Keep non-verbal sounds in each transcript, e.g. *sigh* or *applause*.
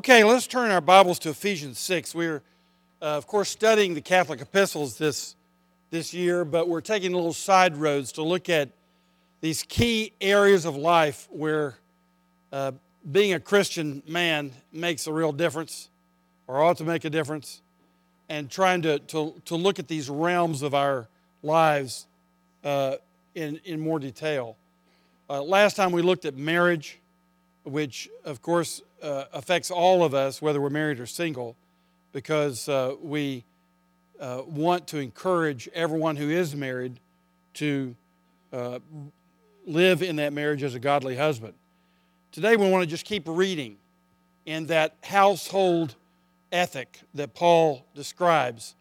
Okay, let's turn our Bibles to Ephesians 6. We're, uh, of course, studying the Catholic epistles this, this year, but we're taking little side roads to look at these key areas of life where uh, being a Christian man makes a real difference or ought to make a difference, and trying to, to, to look at these realms of our lives uh, in, in more detail. Uh, last time we looked at marriage, which, of course, uh, affects all of us, whether we're married or single, because uh, we uh, want to encourage everyone who is married to uh, live in that marriage as a godly husband. Today, we want to just keep reading in that household ethic that Paul describes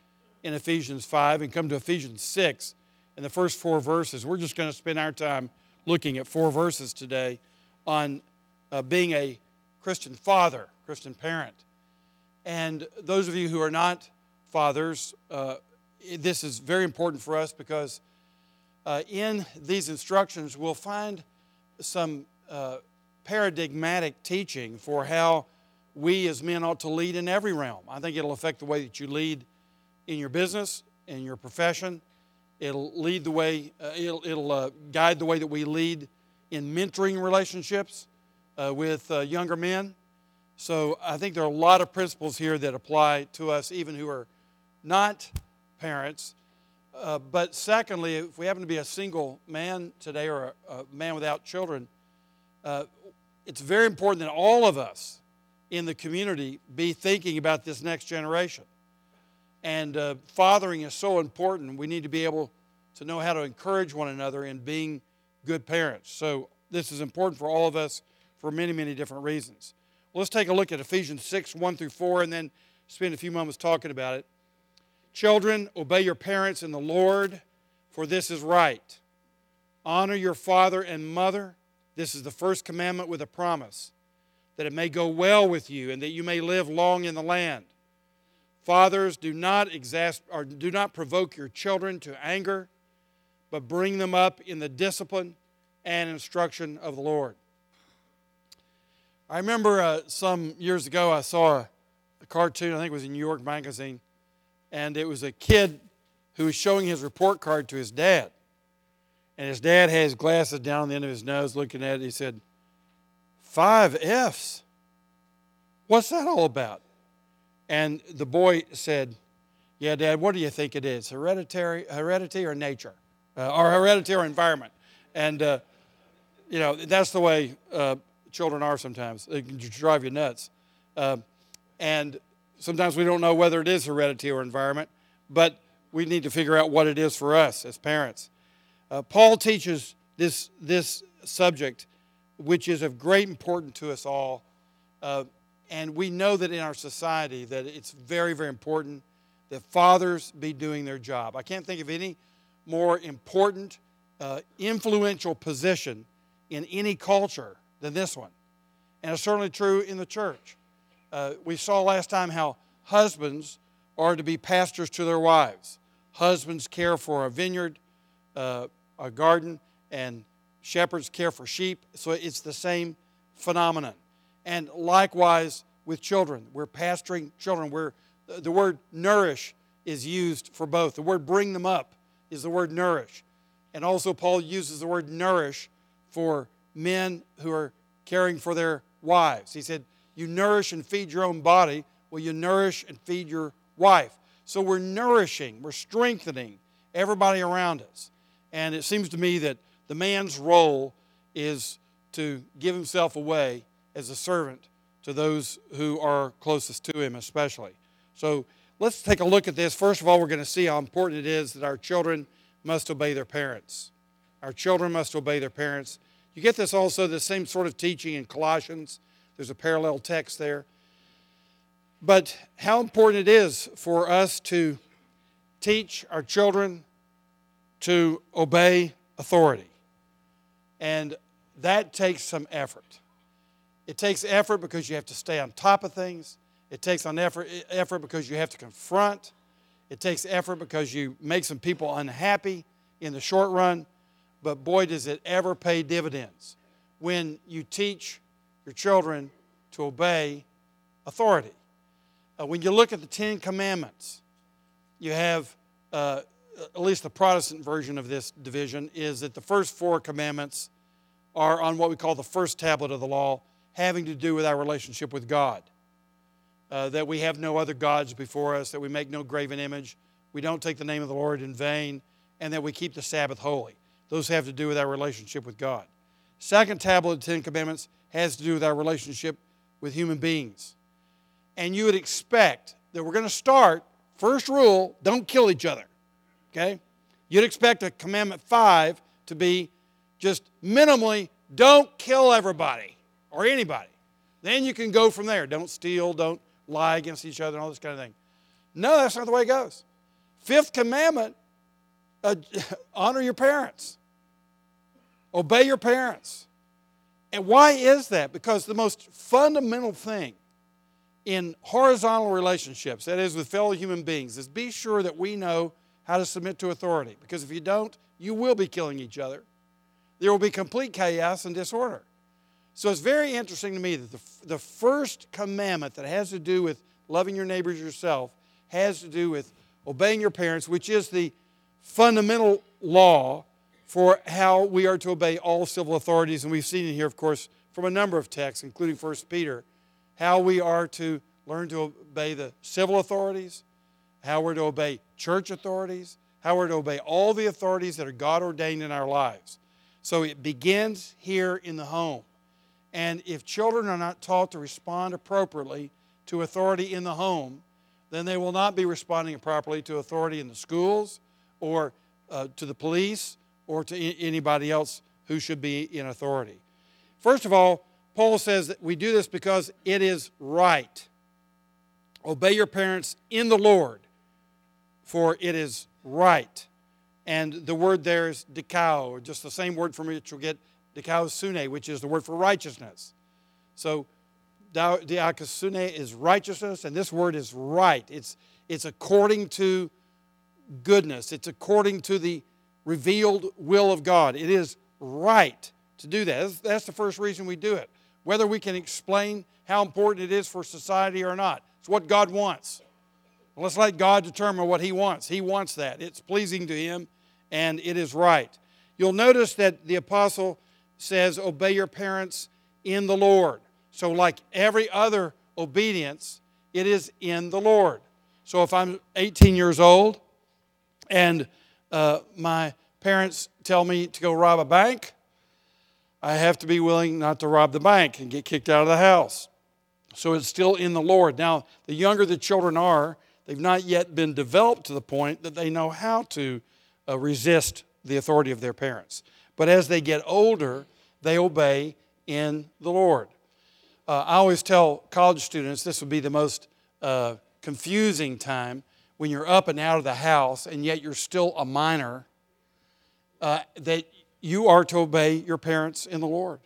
in Ephesians 5 and come to Ephesians 6 in the first four verses. We're just going to spend our time looking at four verses today on uh, being a Christian father, Christian parent. And those of you who are not fathers, uh, this is very important for us because uh, in these instructions we'll find some uh, paradigmatic teaching for how we as men ought to lead in every realm. I think it'll affect the way that you lead in your business, in your profession. It'll lead the way, uh, it'll, it'll uh, guide the way that we lead in mentoring relationships uh, with uh, younger men. So I think there are a lot of principles here that apply to us, even who are not parents. Uh, but secondly, if we happen to be a single man today or a, a man without children, uh, it's very important that all of us in the community be thinking about this next generation. And uh, fathering is so important. We need to be able to know how to encourage one another in being good parents. So this is important for all of us for many, many different reasons. Well, let's take a look at Ephesians 6 1 through 4 and then spend a few moments talking about it. Children, obey your parents in the Lord, for this is right. Honor your father and mother. This is the first commandment with a promise that it may go well with you and that you may live long in the land. Fathers, do not exasper- or do not provoke your children to anger, but bring them up in the discipline and instruction of the Lord. I remember uh, some years ago I saw a, a, cartoon, I think it was in New York Magazine, and it was a kid who was showing his report card to his dad. And his dad had his glasses down the end of his nose looking at it. He said, Five F's? What's that all about? And the boy said, Yeah, Dad, what do you think it is? Hereditary, heredity or nature? Uh, or hereditary environment? And, uh, you know, that's the way uh, children are sometimes. They can drive you nuts. Uh, and sometimes we don't know whether it is heredity or environment, but we need to figure out what it is for us as parents. Uh, Paul teaches this, this subject, which is of great importance to us all. Uh, and we know that in our society that it's very, very important that fathers be doing their job. I can't think of any more important, uh, influential position in any culture than this one. And it's certainly true in the church. Uh, we saw last time how husbands are to be pastors to their wives. Husbands care for a vineyard, uh, a garden, and shepherds care for sheep. So it's the same phenomenon. And likewise with children, we're pastoring children. We're, the word nourish is used for both. The word bring them up is the word nourish. And also, Paul uses the word nourish for men who are caring for their wives. He said, You nourish and feed your own body. Well, you nourish and feed your wife. So we're nourishing, we're strengthening everybody around us. And it seems to me that the man's role is to give himself away as a servant to those who are closest to him, especially. So let's take a look at this. First of all, we're going to see how important it is that our children must obey their parents. Our children must obey their parents. You get this also, the same sort of teaching in Colossians. There's a parallel text there. But how important it is for us to teach our children to obey authority. And that takes some effort. It takes effort because you have to stay on top of things. It takes on effort, effort because you have to confront. It takes effort because you make some people unhappy in the short run but boy, does it ever pay dividends when you teach your children to obey authority. Uh, when you look at the Ten Commandments, you have, uh, at least the Protestant version of this division, is that the first four commandments are on what we call the first tablet of the law, having to do with our relationship with God. Uh, that we have no other gods before us, that we make no graven image, we don't take the name of the Lord in vain, and that we keep the Sabbath holy. Those have to do with our relationship with God. Second tablet of the Ten Commandments has to do with our relationship with human beings. And you would expect that we're going to start, first rule, don't kill each other. Okay? You'd expect a commandment five to be just minimally don't kill everybody or anybody. Then you can go from there. Don't steal, don't lie against each other, and all this kind of thing. No, that's not the way it goes. Fifth commandment uh, *laughs* honor your parents, obey your parents. And why is that? Because the most fundamental thing in horizontal relationships, that is with fellow human beings, is be sure that we know how to submit to authority. Because if you don't, you will be killing each other. There will be complete chaos and disorder. So it's very interesting to me that the, the first commandment that has to do with loving your neighbors yourself has to do with obeying your parents, which is the fundamental law for how we are to obey all civil authorities. And we've seen it here, of course, from a number of texts, including 1 Peter, how we are to learn to obey the civil authorities, how we're to obey church authorities, how we're to obey all the authorities that are God ordained in our lives. So it begins here in the home. And if children are not taught to respond appropriately to authority in the home, then they will not be responding properly to authority in the schools or uh, to the police or to anybody else who should be in authority. First of all, Paul says that we do this because it is right. Obey your parents in the Lord, for it is right. And the word there is dikao, just the same word from which we get dikaiosune, which is the word for righteousness. So dikaiosune is righteousness, and this word is right. It's, it's according to goodness. It's according to the revealed will of God. It is right to do that. That's, the first reason we do it. Whether we can explain how important it is for society or not, it's what God wants. let's let God determine what He wants. He wants that. It's pleasing to Him and it is right. You'll notice that the apostle says, Obey your parents in the Lord. So, like every other obedience, it is in the Lord. So, if I'm 18 years old and uh, my parents tell me to go rob a bank, I have to be willing not to rob the bank and get kicked out of the house. So it's still in the Lord. Now, the younger the children are, they've not yet been developed to the point that they know how to uh, resist the authority of their parents. But as they get older, they obey in the Lord. Uh, I always tell college students this would be the most uh, confusing time when you're up and out of the house and yet you're still a minor, uh, that you are to obey your parents in the Lord.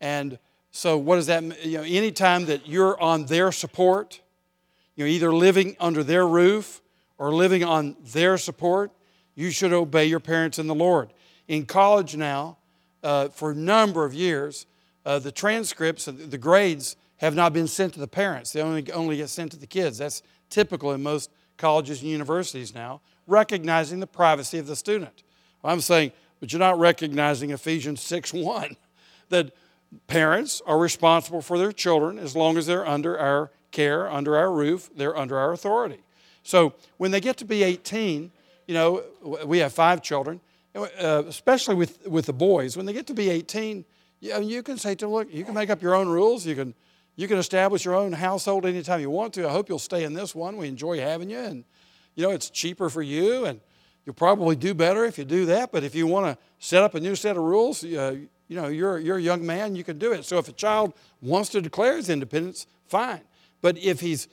And so, what does that mean? You know, anytime that you're on their support, you're either living under their roof or living on their support, you should obey your parents in the Lord. In college now, uh, for a number of years, uh, the transcripts, the grades have not been sent to the parents. They only, only get sent to the kids. That's typical in most colleges and universities now, recognizing the privacy of the student. I'm saying, but you're not recognizing Ephesians 6 1, that parents are responsible for their children as long as they're under our care, under our roof, they're under our authority. So when they get to be 18, you know, we have five children, uh, especially with, with the boys, when they get to be 18, you, you can say to them, look, you can make up your own rules. You can you can establish your own household anytime you want to. I hope you'll stay in this one. We enjoy having you, and you know it's cheaper for you, and you'll probably do better if you do that. But if you want to set up a new set of rules, uh, you know you're you're a young man, you can do it. So if a child wants to declare his independence, fine. But if he's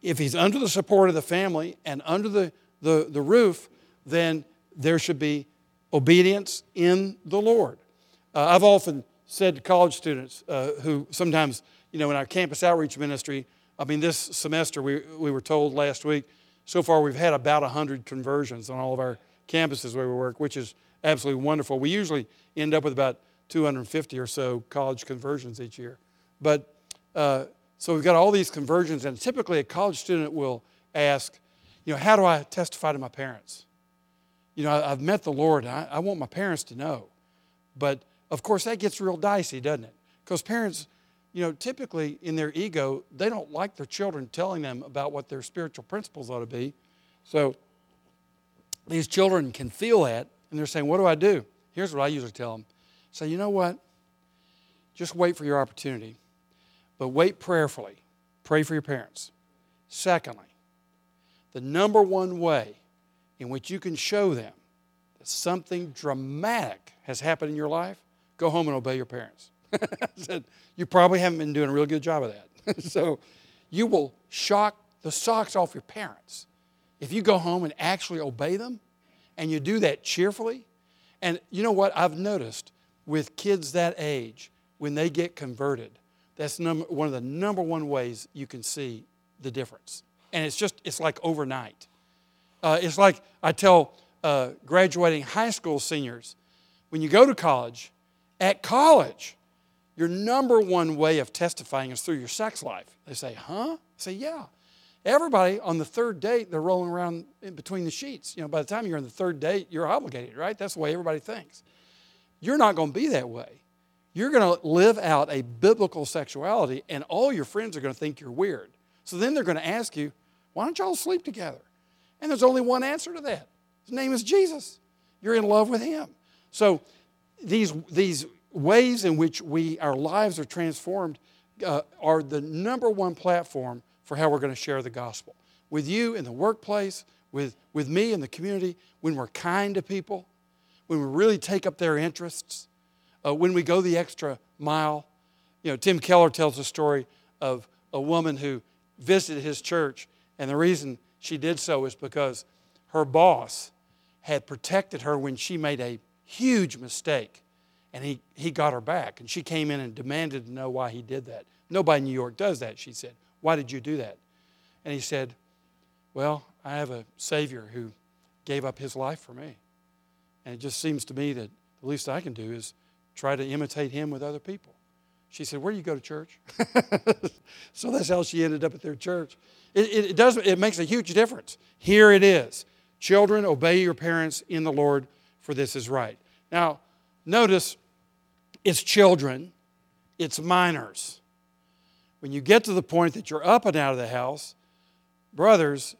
if he's under the support of the family and under the, the, the roof, then there should be obedience in the Lord. Uh, I've often said to college students uh, who sometimes you know, in our campus outreach ministry, I mean, this semester we, we were told last week, so far we've had about 100 conversions on all of our campuses where we work, which is absolutely wonderful. We usually end up with about 250 or so college conversions each year. But uh, So we've got all these conversions, and typically a college student will ask, you know, how do I testify to my parents? You know, I've met the Lord, I, I want my parents to know. But of course, that gets real dicey, doesn't it? Because parents, you know, typically in their ego, they don't like their children telling them about what their spiritual principles ought to be. So these children can feel that, and they're saying, What do I do? Here's what I usually tell them say, You know what? Just wait for your opportunity, but wait prayerfully. Pray for your parents. Secondly, the number one way in which you can show them that something dramatic has happened in your life, go home and obey your parents. *laughs* you probably haven't been doing a real good job of that. *laughs* so you will shock the socks off your parents if you go home and actually obey them and you do that cheerfully. And you know what? I've noticed with kids that age, when they get converted, that's number, one of the number one ways you can see the difference. And it's just, it's like overnight. Uh, it's like I tell uh, graduating high school seniors when you go to college, at college, your number one way of testifying is through your sex life. They say, huh? I say, yeah. Everybody on the third date, they're rolling around in between the sheets. You know, by the time you're on the third date, you're obligated, right? That's the way everybody thinks. You're not going to be that way. You're going to live out a biblical sexuality, and all your friends are going to think you're weird. So then they're going to ask you, why don't y'all sleep together? And there's only one answer to that. His name is Jesus. You're in love with him. So these, these ways in which we, our lives are transformed uh, are the number one platform for how we're going to share the gospel. With you in the workplace, with, with me in the community, when we're kind to people, when we really take up their interests, uh, when we go the extra mile. You know, Tim Keller tells a story of a woman who visited his church, and the reason she did so is because her boss had protected her when she made a huge mistake. And he, he got her back. And she came in and demanded to know why he did that. Nobody in New York does that, she said. Why did you do that? And he said, Well, I have a Savior who gave up his life for me. And it just seems to me that the least I can do is try to imitate him with other people. She said, Where do you go to church? *laughs* so that's how she ended up at their church. It, it, it, does, it makes a huge difference. Here it is Children, obey your parents in the Lord, for this is right. Now, notice it's children, it's minors. When you get to the point that you're up and out of the house, brothers,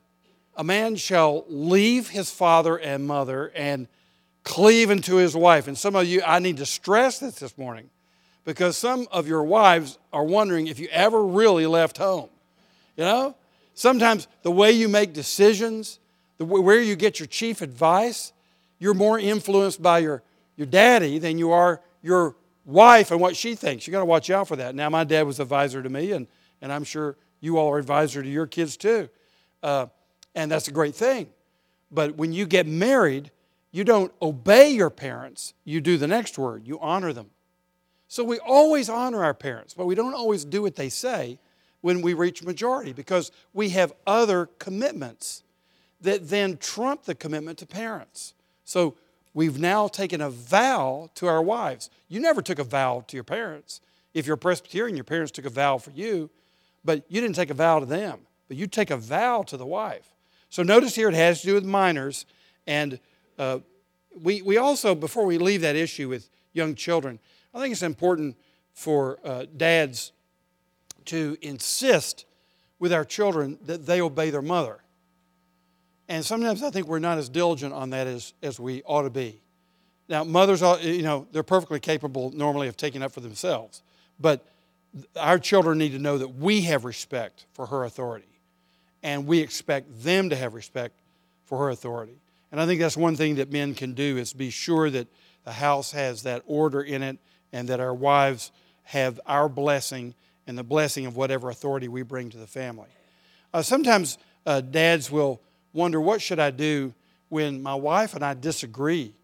a man shall leave his father and mother and cleave unto his wife. And some of you, I need to stress this this morning because some of your wives are wondering if you ever really left home. You know? Sometimes the way you make decisions, the, where you get your chief advice, you're more influenced by your, your daddy than you are your wife and what she thinks. You got to watch out for that. Now, my dad was advisor to me, and, and I'm sure you all are advisor to your kids too. Uh, and that's a great thing. But when you get married, you don't obey your parents, you do the next word you honor them. So we always honor our parents, but we don't always do what they say when we reach majority because we have other commitments that then trump the commitment to parents. So we've now taken a vow to our wives. You never took a vow to your parents. If you're a Presbyterian, your parents took a vow for you, but you didn't take a vow to them, but you take a vow to the wife. So notice here it has to do with minors. And uh, we, we also, before we leave that issue with young children, I think it's important for uh, dads to insist with our children that they obey their mother. And sometimes I think we're not as diligent on that as, as we ought to be. Now, mothers, are, you know, they're perfectly capable normally of taking up for themselves. But our children need to know that we have respect for her authority. And we expect them to have respect for her authority. And I think that's one thing that men can do is be sure that the house has that order in it and that our wives have our blessing and the blessing of whatever authority we bring to the family. Uh, sometimes uh, dads will wonder what should I do when my wife and I disagree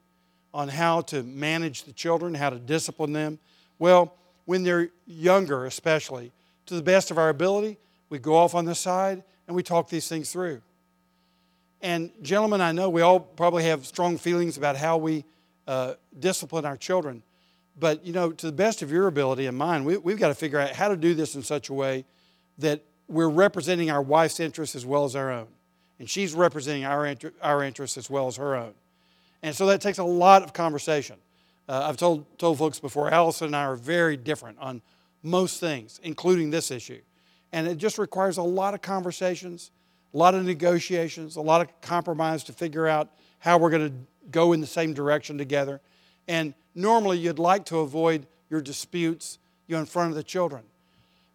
on how to manage the children, how to discipline them. Well, when they're younger, especially, to the best of our ability, we go off on the side and we talk these things through. And, gentlemen, I know we all probably have strong feelings about how we uh, discipline our children. But, you know, to the best of your ability and mine, we, we've got to figure out how to do this in such a way that we're representing our wife's interests as well as our own. And she's representing our, inter- our interests as well as her own. And so that takes a lot of conversation. Uh, I've told, told folks before, Allison and I are very different on most things, including this issue. And it just requires a lot of conversations, a lot of negotiations, a lot of compromise to figure out how we're going to go in the same direction together. And normally you'd like to avoid your disputes you in front of the children.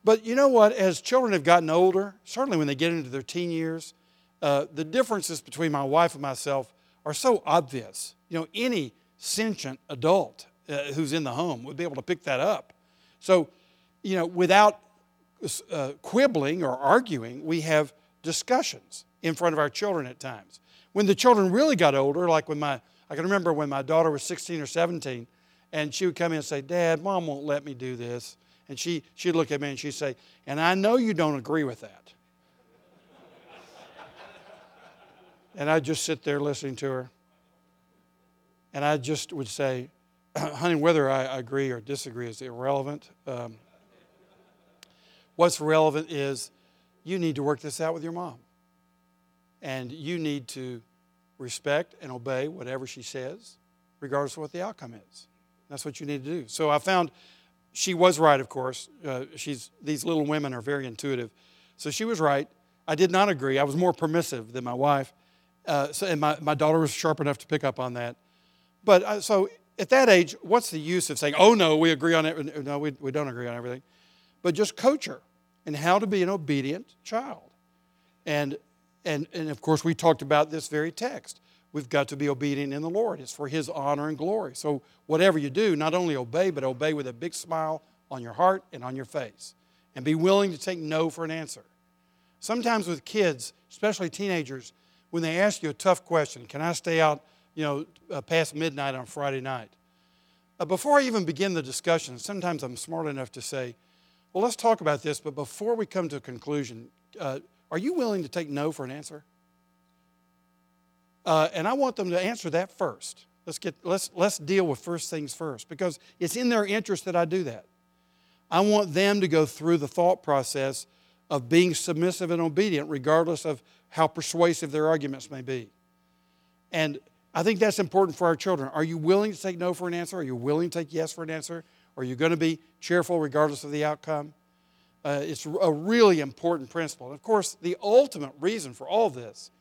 But you know what? As children have gotten older, certainly when they get into their teen years, uh, the differences between my wife and myself are so obvious. You know, any sentient adult uh, who's in the home would be able to pick that up. So, you know, without uh, quibbling or arguing, we have discussions in front of our children at times. When the children really got older, like when my, I can remember when my daughter was 16 or 17, and she would come in and say, Dad, mom won't let me do this. And she, she'd look at me and she'd say, And I know you don't agree with that. And I'd just sit there listening to her. And I just would say, *clears throat* honey, whether I agree or disagree is irrelevant. Um, what's relevant is you need to work this out with your mom. And you need to respect and obey whatever she says, regardless of what the outcome is. That's what you need to do. So I found she was right, of course. Uh, she's, these little women are very intuitive. So she was right. I did not agree. I was more permissive than my wife. Uh, so, and my, my daughter was sharp enough to pick up on that. But uh, so at that age, what's the use of saying, oh no, we agree on it? No, we, we don't agree on everything. But just coach her in how to be an obedient child. And, and, and of course, we talked about this very text. We've got to be obedient in the Lord. It's for His honor and glory. So, whatever you do, not only obey, but obey with a big smile on your heart and on your face. And be willing to take no for an answer. Sometimes with kids, especially teenagers, when they ask you a tough question, can I stay out you know, uh, past midnight on Friday night. Uh, before I even begin the discussion, sometimes I'm smart enough to say, well, let's talk about this, but before we come to a conclusion, uh, are you willing to take no for an answer? Uh, and I want them to answer that first. Let's, get, let's, let's deal with first things first because it's in their interest that I do that. I want them to go through the thought process of being submissive and obedient, regardless of how persuasive their arguments may be. And I think that's important for our children. Are you willing to take no for an answer? Are you willing to take yes for an answer? Are you going to be cheerful regardless of the outcome? Uh, it's a really important principle. And of course, the ultimate reason for all this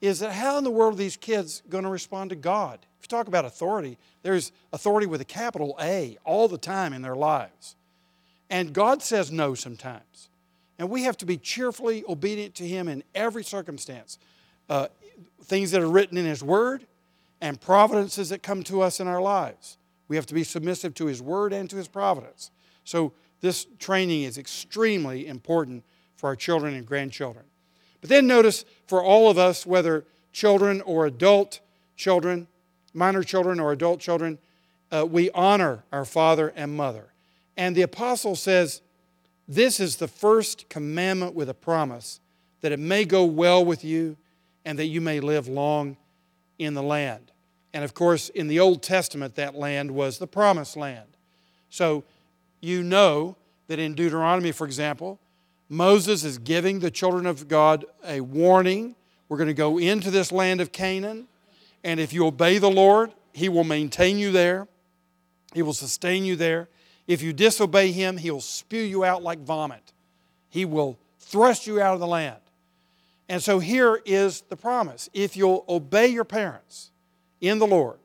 is that how in the world are these kids going to respond to God? If you talk about authority, there's authority with a capital A all the time in their lives. And God says no sometimes. And we have to be cheerfully obedient to Him in every circumstance. Uh, things that are written in His Word, and providences that come to us in our lives. We have to be submissive to His Word and to His providence. So, this training is extremely important for our children and grandchildren. But then notice for all of us, whether children or adult children, minor children or adult children, uh, we honor our father and mother. And the apostle says, This is the first commandment with a promise that it may go well with you and that you may live long in the land. And of course, in the Old Testament, that land was the promised land. So you know that in Deuteronomy, for example, Moses is giving the children of God a warning. We're going to go into this land of Canaan, and if you obey the Lord, He will maintain you there, He will sustain you there. If you disobey Him, He will spew you out like vomit, He will thrust you out of the land. And so here is the promise if you'll obey your parents in the Lord,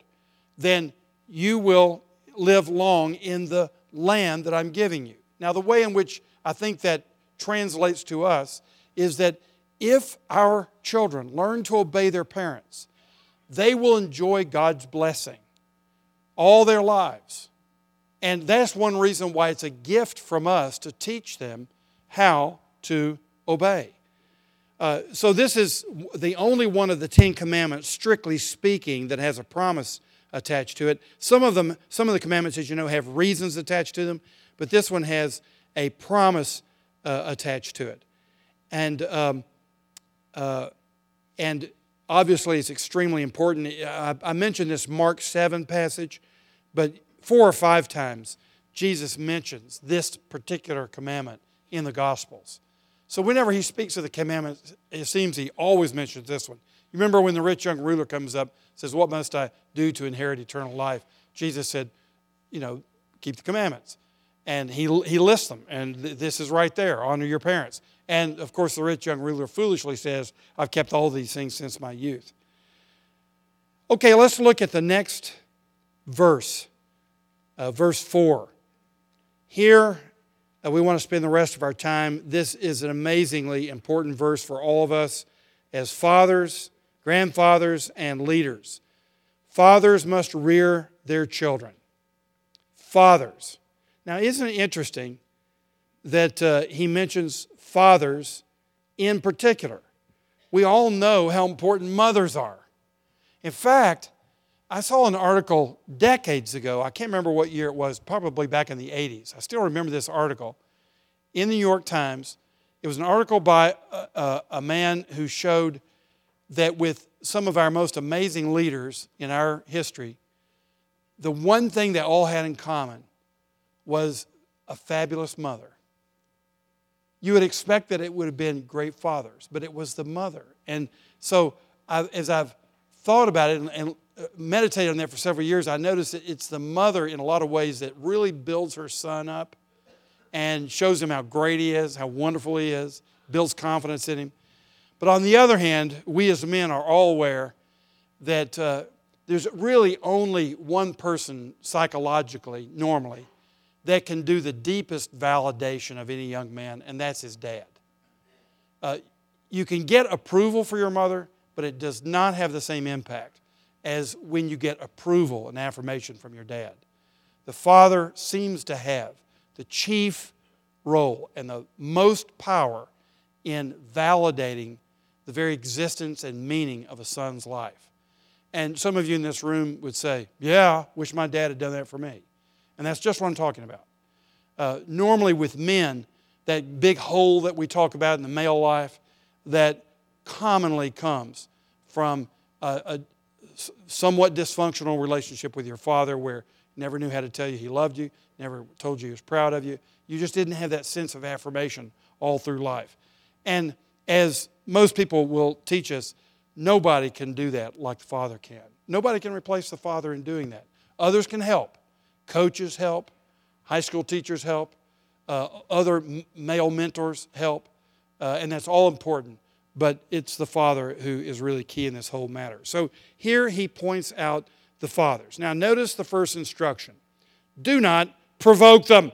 then you will live long in the land that I'm giving you. Now, the way in which I think that translates to us is that if our children learn to obey their parents, they will enjoy God's blessing all their lives. And that's one reason why it's a gift from us to teach them how to obey. Uh, so, this is the only one of the Ten Commandments, strictly speaking, that has a promise attached to it. Some of them, some of the commandments, as you know, have reasons attached to them, but this one has a promise uh, attached to it. And, um, uh, and obviously, it's extremely important. I, I mentioned this Mark 7 passage, but four or five times Jesus mentions this particular commandment in the Gospels. So whenever he speaks of the commandments, it seems he always mentions this one. You remember when the rich young ruler comes up, says, What must I do to inherit eternal life? Jesus said, You know, keep the commandments. And he, he lists them, and th- this is right there honor your parents. And of course, the rich young ruler foolishly says, I've kept all these things since my youth. Okay, let's look at the next verse, uh, verse 4. Here, uh, we want to spend the rest of our time. This is an amazingly important verse for all of us as fathers, grandfathers, and leaders. Fathers must rear their children. Fathers. Now, isn't it interesting that uh, he mentions fathers in particular? We all know how important mothers are. In fact, I saw an article decades ago. I can't remember what year it was, probably back in the 80s. I still remember this article in the New York Times. It was an article by a, a, a man who showed that with some of our most amazing leaders in our history, the one thing they all had in common was a fabulous mother. You would expect that it would have been great fathers, but it was the mother. And so, I, as I've thought about it and, and meditated on that for several years, I noticed that it's the mother in a lot of ways that really builds her son up and shows him how great he is, how wonderful he is, builds confidence in him. But on the other hand, we as men are all aware that uh, there's really only one person psychologically, normally, that can do the deepest validation of any young man, and that's his dad. Uh, you can get approval for your mother, but it does not have the same impact as when you get approval and affirmation from your dad. The father seems to have the chief role and the most power in validating the very existence and meaning of a son's life. And some of you in this room would say, Yeah, wish my dad had done that for me. And that's just what I'm talking about. Uh, normally, with men, that big hole that we talk about in the male life, that commonly comes from a, a somewhat dysfunctional relationship with your father where he never knew how to tell you he loved you, never told you he was proud of you. You just didn't have that sense of affirmation all through life. And as most people will teach us, nobody can do that like the father can. Nobody can replace the father in doing that. Others can help. Coaches help, high school teachers help, uh, other male mentors help, uh, and that's all important but it's the father who is really key in this whole matter. So here he points out the fathers. Now, notice the first instruction do not provoke them.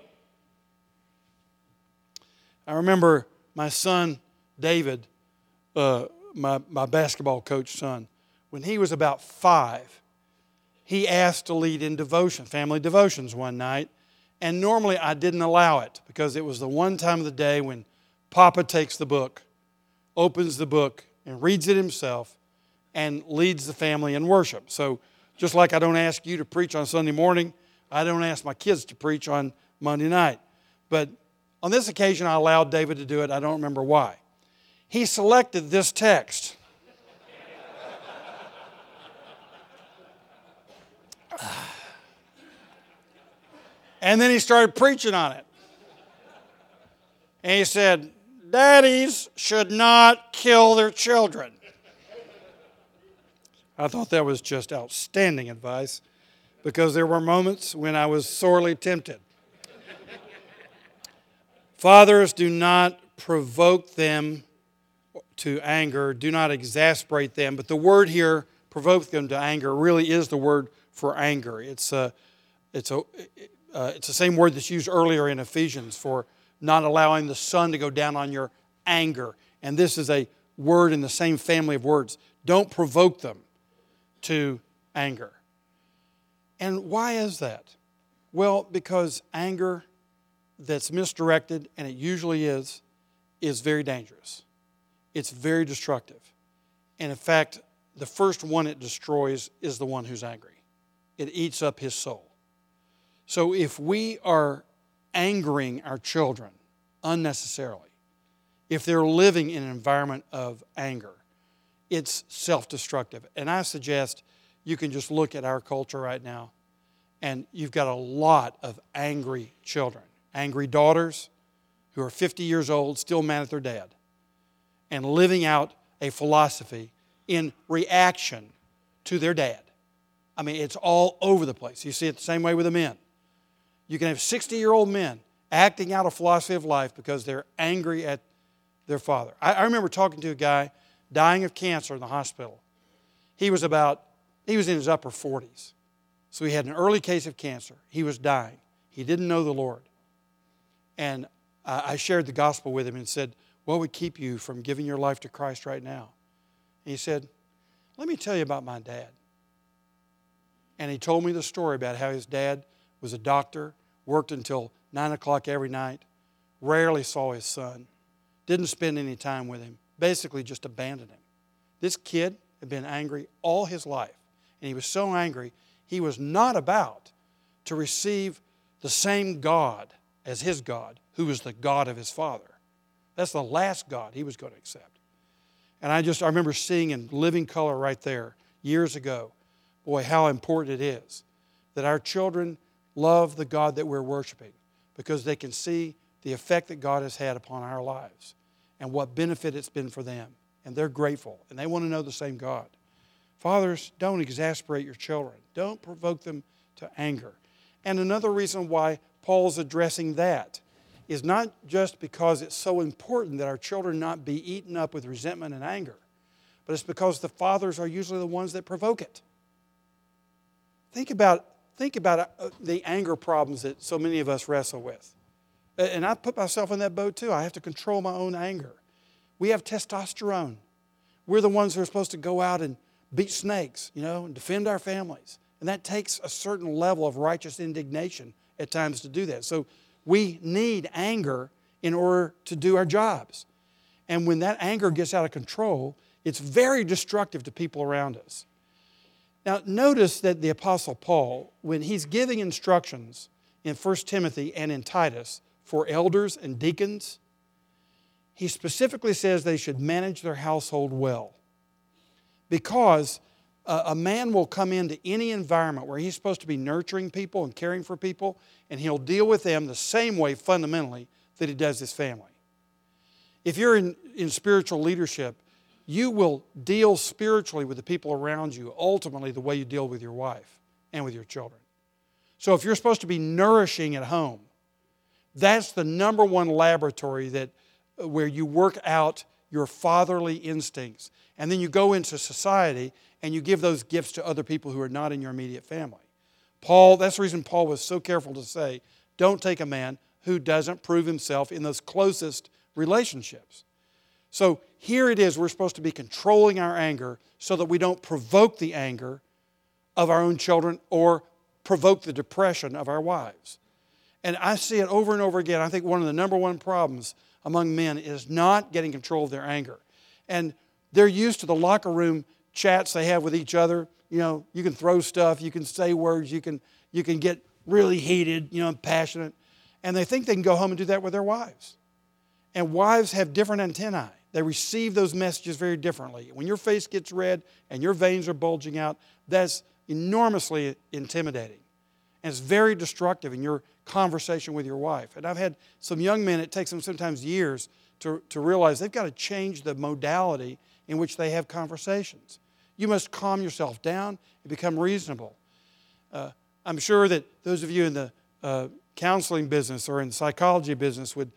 I remember my son, David, uh, my, my basketball coach son, when he was about five, he asked to lead in devotion, family devotions one night. And normally I didn't allow it because it was the one time of the day when Papa takes the book opens the book and reads it himself and leads the family in worship. So, just like I don't ask you to preach on Sunday morning, I don't ask my kids to preach on Monday night. But on this occasion, I allowed David to do it. I don't remember why. He selected this text. *sighs* and then he started preaching on it. And he said, daddies should not kill their children. I thought that was just outstanding advice because there were moments when I was sorely tempted. Fathers, do not provoke them to anger, do not exasperate them. But the word here, provoke them to anger, really is the word for anger. It's, a, it's, a, uh, it's the same word that's used earlier in Ephesians for not allowing the sun to go down on your anger. And this is a word in the same family of words. Don't provoke them to anger. And why is that? Well, because anger that's misdirected, and it usually is, is very dangerous. It's very destructive. And in fact, the first one it destroys is the one who's angry. It eats up his soul. So if we are angering our children unnecessarily, if they're living in an environment of anger, it's self destructive. And I suggest you can just look at our culture right now, and you've got a lot of angry children, angry daughters who are 50 years old, still mad at their dad, and living out a philosophy in reaction to their dad. I mean, it's all over the place. You see it the same way with the men. You can have 60 year old men acting out a philosophy of life because they're angry at their father. I, I, remember talking to a guy dying of cancer in the hospital. He was about, he was in his upper 40s. So he had an early case of cancer. He was dying. He didn't know the Lord. And I shared the gospel with him and said, What would keep you from giving your life to Christ right now? And he said, Let me tell you about my dad. And he told me the story about how his dad was a doctor, worked until 9 o'clock every night, rarely saw his son, didn't spend any time with him, basically just abandoned him. This kid had been angry all his life. And he was so angry, he was not about to receive the same God as his God, who was the God of his father. That's the last God he was going to accept. And I just, I remember seeing in living color right there years ago, boy, how important it is that our children love the God that we're worshiping because they can see the effect that God has had upon our lives and what benefit it's been for them. And they're grateful and they want to know the same God. Fathers, don't exasperate your children, don't provoke them to anger. And another reason why Paul's addressing that is not just because it's so important that our children not be eaten up with resentment and anger, but it's because the fathers are usually the ones that provoke it. Think about, think about uh, the anger problems that so many of us wrestle with. And I put myself in that boat too. I have to control my own anger. We have testosterone. We're the ones who are supposed to go out and beat snakes, you know, and defend our families. And that takes a certain level of righteous indignation at times to do that. So we need anger in order to do our jobs. And when that anger gets out of control, it's very destructive to people around us. Now, notice that the Apostle Paul, when he's giving instructions in 1 Timothy and in Titus for elders and deacons, he specifically says they should manage their household well. Because uh, a man will come into any environment where he's supposed to be nurturing people and caring for people, and he'll deal with them the same way fundamentally that he does his family. If you're in, in spiritual leadership, you will deal spiritually with the people around you ultimately the way you deal with your wife and with your children. So if you're supposed to be nourishing at home, that's the number one laboratory that uh, where you work out your fatherly instincts. And then you go into society and you give those gifts to other people who are not in your immediate family. Paul, that's the reason Paul was so careful to say, don't take a man who doesn't prove himself in those closest relationships. So here it is, we're supposed to be controlling our anger so that we don't provoke the anger of our own children or provoke the depression of our wives. And I see it over and over again. I think one of the number one problems among men is not getting control of their anger. And they're used to the locker room chats they have with each other. You know, you can throw stuff, you can say words, you can, you can get really heated, you know, passionate. And they think they can go home and do that with their wives. And wives have different antennae. They receive those messages very differently. When your face gets red and your veins are bulging out, that's enormously intimidating. And it's very destructive in your conversation with your wife. And I've had some young men, it takes them sometimes years to, to realize they've got to change the modality in which they have conversations. You must calm yourself down and become reasonable. Uh, I'm sure that those of you in the uh, counseling business or in the psychology business would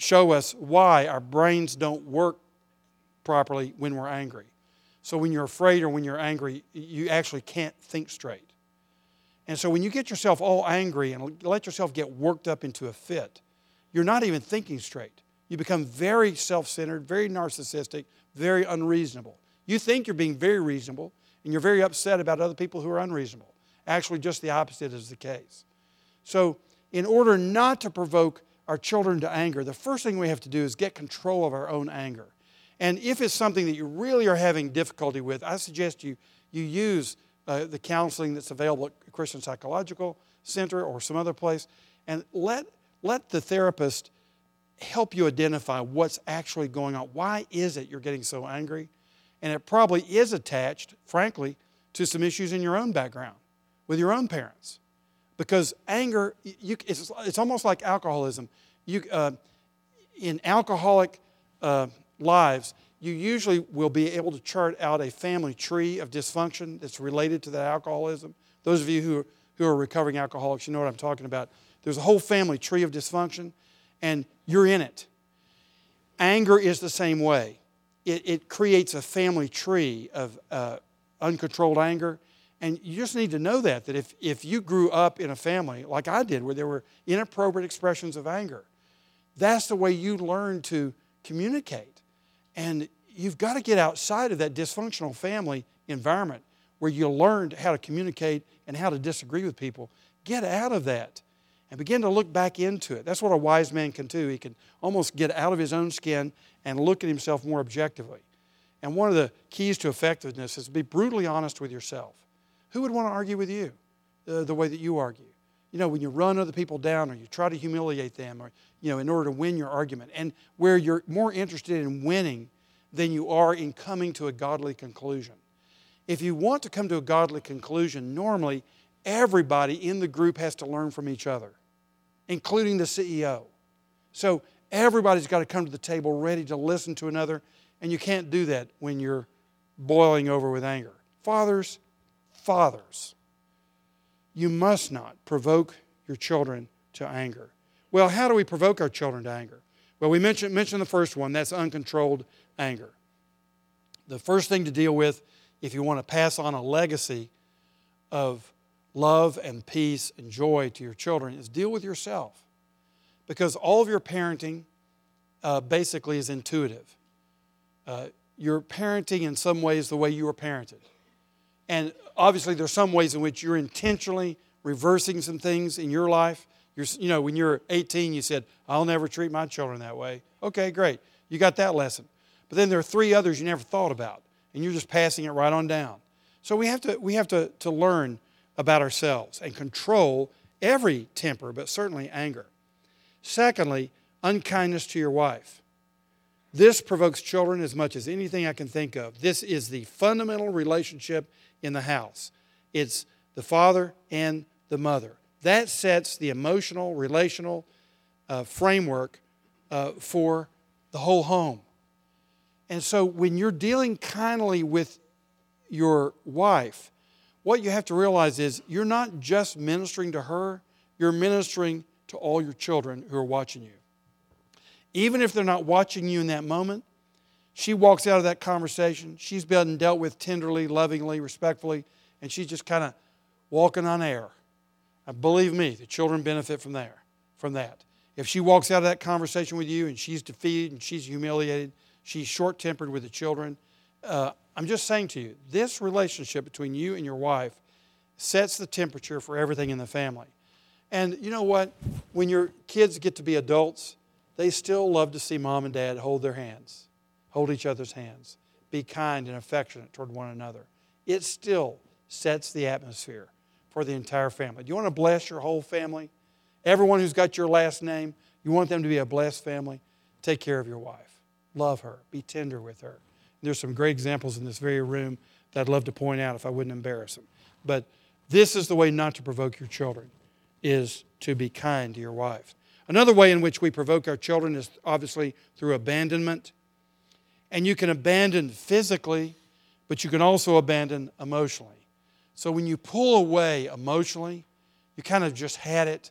show us why our brains don't work properly when we're angry. So when you're afraid or when you're angry, you actually can't think straight. And so when you get yourself all angry and let yourself get worked up into a fit, you're not even thinking straight. You become very self centered, very narcissistic, very unreasonable. You think you're being very reasonable, and you're very upset about other people who are unreasonable. Actually, just the opposite is the case. So, in order not to provoke our children to anger, the first thing we have to do is get control of our own anger. And if it's something that you really are having difficulty with, I suggest you, you use uh, the counseling that's available at Christian Psychological Center or some other place, and let, let the therapist help you identify what's actually going on. Why is it you're getting so angry? And it probably is attached, frankly, to some issues in your own background with your own parents. Because anger, you, it's, it's almost like alcoholism. You, uh, in alcoholic uh, lives, you usually will be able to chart out a family tree of dysfunction that's related to that alcoholism. Those of you who, who are recovering alcoholics, you know what I'm talking about. There's a whole family tree of dysfunction, and you're in it. Anger is the same way. It, it creates a family tree of uh, uncontrolled anger. And you just need to know that, that if, if you grew up in a family like I did, where there were inappropriate expressions of anger, that's the way you learn to communicate. And you've got to get outside of that dysfunctional family environment where you learned how to communicate and how to disagree with people. Get out of that and begin to look back into it. That's what a wise man can do. He can almost get out of his own skin and look at himself more objectively. And one of the keys to effectiveness is to be brutally honest with yourself. Who would want to argue with you uh, the way that you argue? You know, when you run other people down or you try to humiliate them or, you know, in order to win your argument, and where you're more interested in winning than you are in coming to a godly conclusion. If you want to come to a godly conclusion, normally everybody in the group has to learn from each other, including the CEO. So everybody's got to come to the table ready to listen to another, and you can't do that when you're boiling over with anger. Fathers, fathers, you must not provoke your children to anger. Well, how do we provoke our children to anger? Well, we mentioned, mentioned the first one that's uncontrolled anger. The first thing to deal with if you want to pass on a legacy of love and peace and joy to your children is deal with yourself. Because all of your parenting uh, basically is intuitive. Uh, you're parenting in some ways the way you were parented. And obviously, there's some ways in which you're intentionally reversing some things in your life. You're, you know, when you're 18, you said, I'll never treat my children that way. Okay, great. You got that lesson. But then there are three others you never thought about, and you're just passing it right on down. So we have to, we have to, to learn about ourselves and control every temper, but certainly anger. Secondly, unkindness to your wife. This provokes children as much as anything I can think of. This is the fundamental relationship in the house. It's the father and the mother. That sets the emotional, relational uh, framework uh, for the whole home. And so when you're dealing kindly with your wife, what you have to realize is you're not just ministering to her, you're ministering to all your children who are watching you. Even if they're not watching you in that moment, she walks out of that conversation. She's been dealt with tenderly, lovingly, respectfully, and she's just kind of walking on air. And believe me, the children benefit from there, from that. If she walks out of that conversation with you and she's defeated and she's humiliated, she's short tempered with the children, uh, I'm just saying to you, this relationship between you and your wife sets the temperature for everything in the family. And you know what? When your kids get to be adults, they still love to see mom and dad hold their hands hold each other's hands, be kind and affectionate toward one another. It still sets the atmosphere for the entire family. Do you want to bless your whole family? Everyone who's got your last name, you want them to be a blessed family? Take care of your wife. Love her. Be tender with her. There's some great examples in this very room that I'd love to point out if I wouldn't embarrass them. But this is the way not to provoke your children, is to be kind to your wife. Another way in which we provoke our children is obviously through abandonment and you can abandon physically, but you can also abandon emotionally. So when you pull away emotionally, you kind of just had it.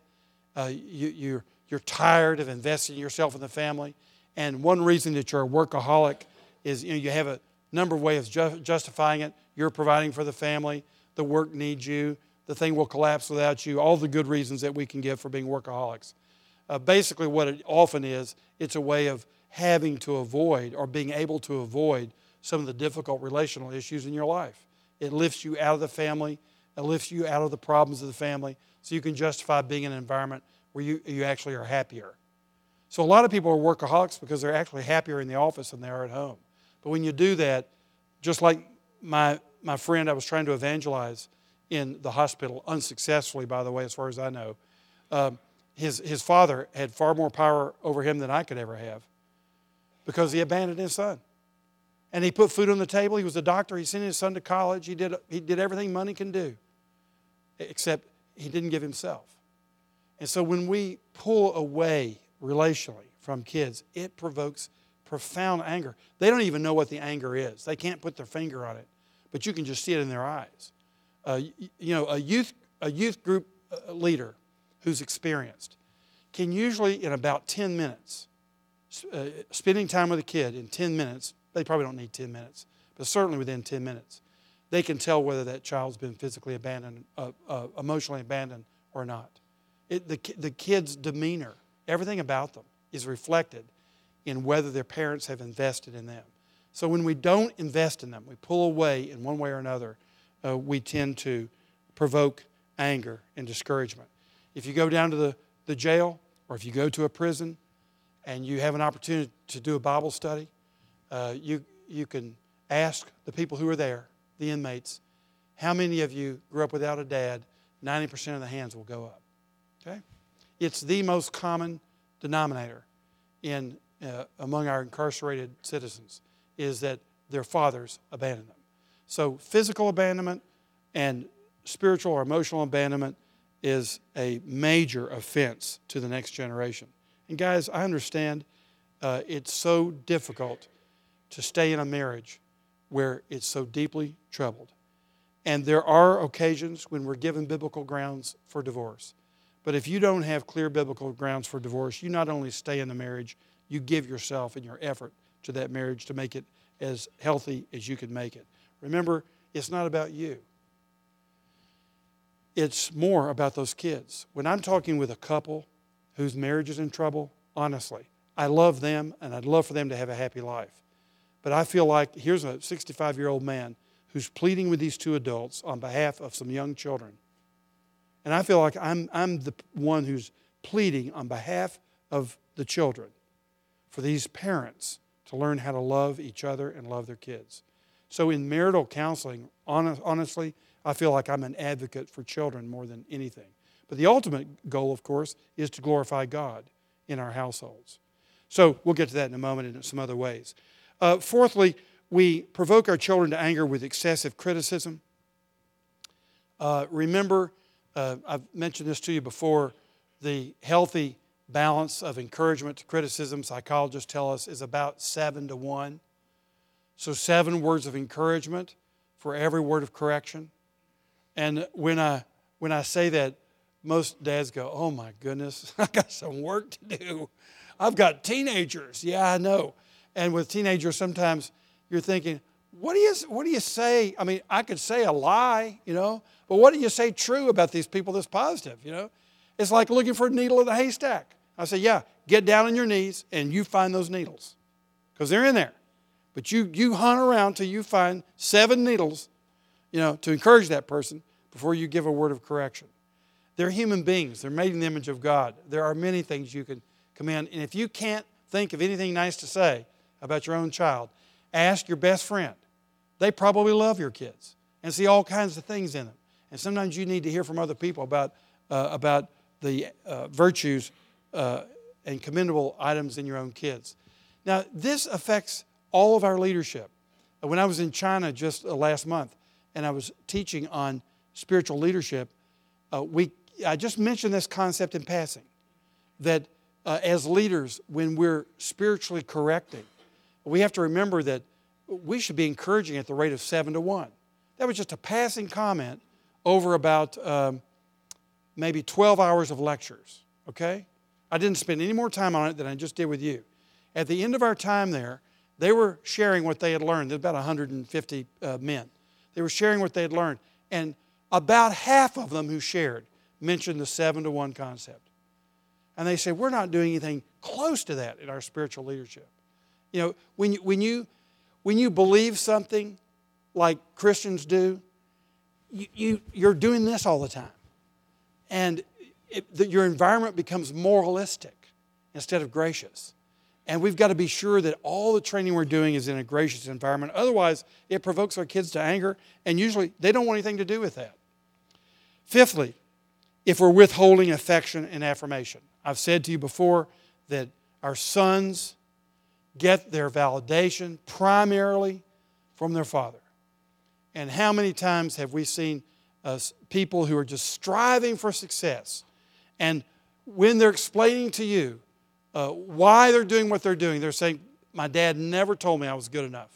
Uh, you, you're, you're tired of investing yourself in the family. And one reason that you're a workaholic is you, know, you have a number of ways of ju- justifying it. You're providing for the family, the work needs you, the thing will collapse without you, all the good reasons that we can give for being workaholics. Uh, basically, what it often is, it's a way of having to avoid or being able to avoid some of the difficult relational issues in your life. It lifts you out of the family, it lifts you out of the problems of the family, so you can justify being in an environment where you, you actually are happier. So, a lot of people are workaholics because they're actually happier in the office than they are at home. But when you do that, just like my, my friend I was trying to evangelize in the hospital, unsuccessfully, by the way, as far as I know, um, his, his father had far more power over him than I could ever have because he abandoned his son. And he put food on the table. He was a doctor. He sent his son to college. He did, he did everything money can do, except he didn't give himself. And so when we pull away relationally from kids, it provokes profound anger. They don't even know what the anger is, they can't put their finger on it, but you can just see it in their eyes. Uh, you know, a youth, a youth group uh, leader who's experienced can usually, in about 10 minutes, uh, spending time with a kid in 10 minutes, they probably don't need 10 minutes, but certainly within 10 minutes, they can tell whether that child's been physically abandoned, uh, uh, emotionally abandoned, or not. It, the, the kid's demeanor, everything about them, is reflected in whether their parents have invested in them. So when we don't invest in them, we pull away in one way or another, uh, we tend to provoke anger and discouragement. If you go down to the, the jail or if you go to a prison and you have an opportunity to do a Bible study, uh, you, you can ask the people who are there, the inmates, how many of you grew up without a dad? 90% of the hands will go up. Okay? It's the most common denominator in, uh, among our incarcerated citizens is that their fathers abandoned them. So physical abandonment and spiritual or emotional abandonment is a major offense to the next generation. And guys, I understand uh, it's so difficult to stay in a marriage where it's so deeply troubled. And there are occasions when we're given biblical grounds for divorce. But if you don't have clear biblical grounds for divorce, you not only stay in the marriage, you give yourself and your effort to that marriage to make it as healthy as you can make it. Remember, it's not about you. It's more about those kids. When I'm talking with a couple whose marriage is in trouble, honestly, I love them and I'd love for them to have a happy life. But I feel like here's a 65 year old man who's pleading with these two adults on behalf of some young children. And I feel like I'm, I'm the one who's pleading on behalf of the children for these parents to learn how to love each other and love their kids. So, in marital counseling, honestly, I feel like I'm an advocate for children more than anything. But the ultimate goal, of course, is to glorify God in our households. So, we'll get to that in a moment in some other ways. Uh, fourthly, we provoke our children to anger with excessive criticism. Uh, remember, uh, I've mentioned this to you before the healthy balance of encouragement to criticism, psychologists tell us, is about seven to one. So, seven words of encouragement for every word of correction. And when I, when I say that, most dads go, Oh my goodness, *laughs* I got some work to do. I've got teenagers. Yeah, I know. And with teenagers, sometimes you're thinking, what do you what do you say? I mean, I could say a lie, you know, but what do you say true about these people that's positive, you know? It's like looking for a needle in a haystack. I say, yeah, get down on your knees and you find those needles. Because they're in there. But you you hunt around till you find seven needles, you know, to encourage that person before you give a word of correction. They're human beings. They're made in the image of God. There are many things you can command. And if you can't think of anything nice to say about your own child, Ask your best friend. They probably love your kids and see all kinds of things in them. And sometimes you need to hear from other people about, uh, about the uh, virtues uh, and commendable items in your own kids. Now, this affects all of our leadership. When I was in China just uh, last month and I was teaching on spiritual leadership, uh, we, I just mentioned this concept in passing that uh, as leaders, when we're spiritually correcting, we have to remember that we should be encouraging at the rate of seven to one. That was just a passing comment over about um, maybe 12 hours of lectures, okay? I didn't spend any more time on it than I just did with you. At the end of our time there, they were sharing what they had learned. There's about 150 uh, men. They were sharing what they had learned. And about half of them who shared mentioned the seven to one concept. And they said, We're not doing anything close to that in our spiritual leadership. You know, when you, when you, when you believe something like Christians do, you, you, you're doing this all the time. And it, the, your environment becomes moralistic instead of gracious. And we've got to be sure that all the training we're doing is in a gracious environment. Otherwise, it provokes our kids to anger, and usually they don't want anything to do with that. Fifthly, if we're withholding affection and affirmation. I've said to you before that our sons get their validation primarily from their father. And how many times have we seen uh, people who are just striving for success, and when they're explaining to you uh, why they're doing what they're doing. They're saying, My dad never told me I was good enough.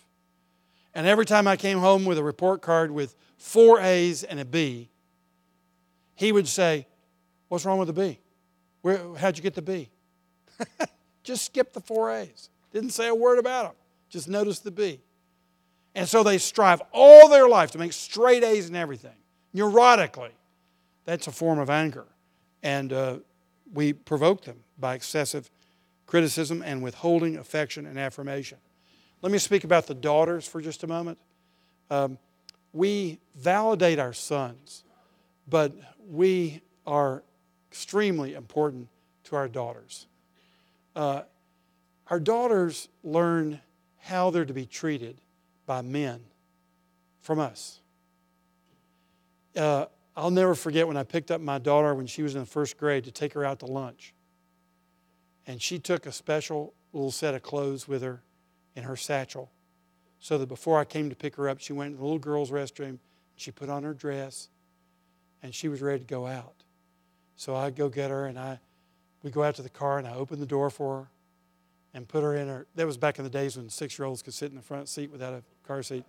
And every time I came home with a report card with four A's and a B, he would say, What's wrong with the B? Where, how'd you get the B? *laughs* Just skip the four A's. Didn't say a word about them. Just notice the B. And so they strive all their life to make straight A's and everything, neurotically. That's a form of anger. And uh, we provoke them by excessive criticism and withholding affection and affirmation. Let me speak about the daughters for just a moment. Um, we validate our sons, but we are extremely important to our daughters. Uh, our daughters learn how they're to be treated by men from us. Uh, I'll never forget when I picked up my daughter when she was in the first grade to take her out to lunch. And she took a special little set of clothes with her in her satchel so that before I came to pick her up, she went to the little girl's restroom, and she put on her dress, and she was ready to go out. So I go get her, and I we go out to the car, and I open the door for her and put her in her. That was back in the days when six year olds could sit in the front seat without a car seat.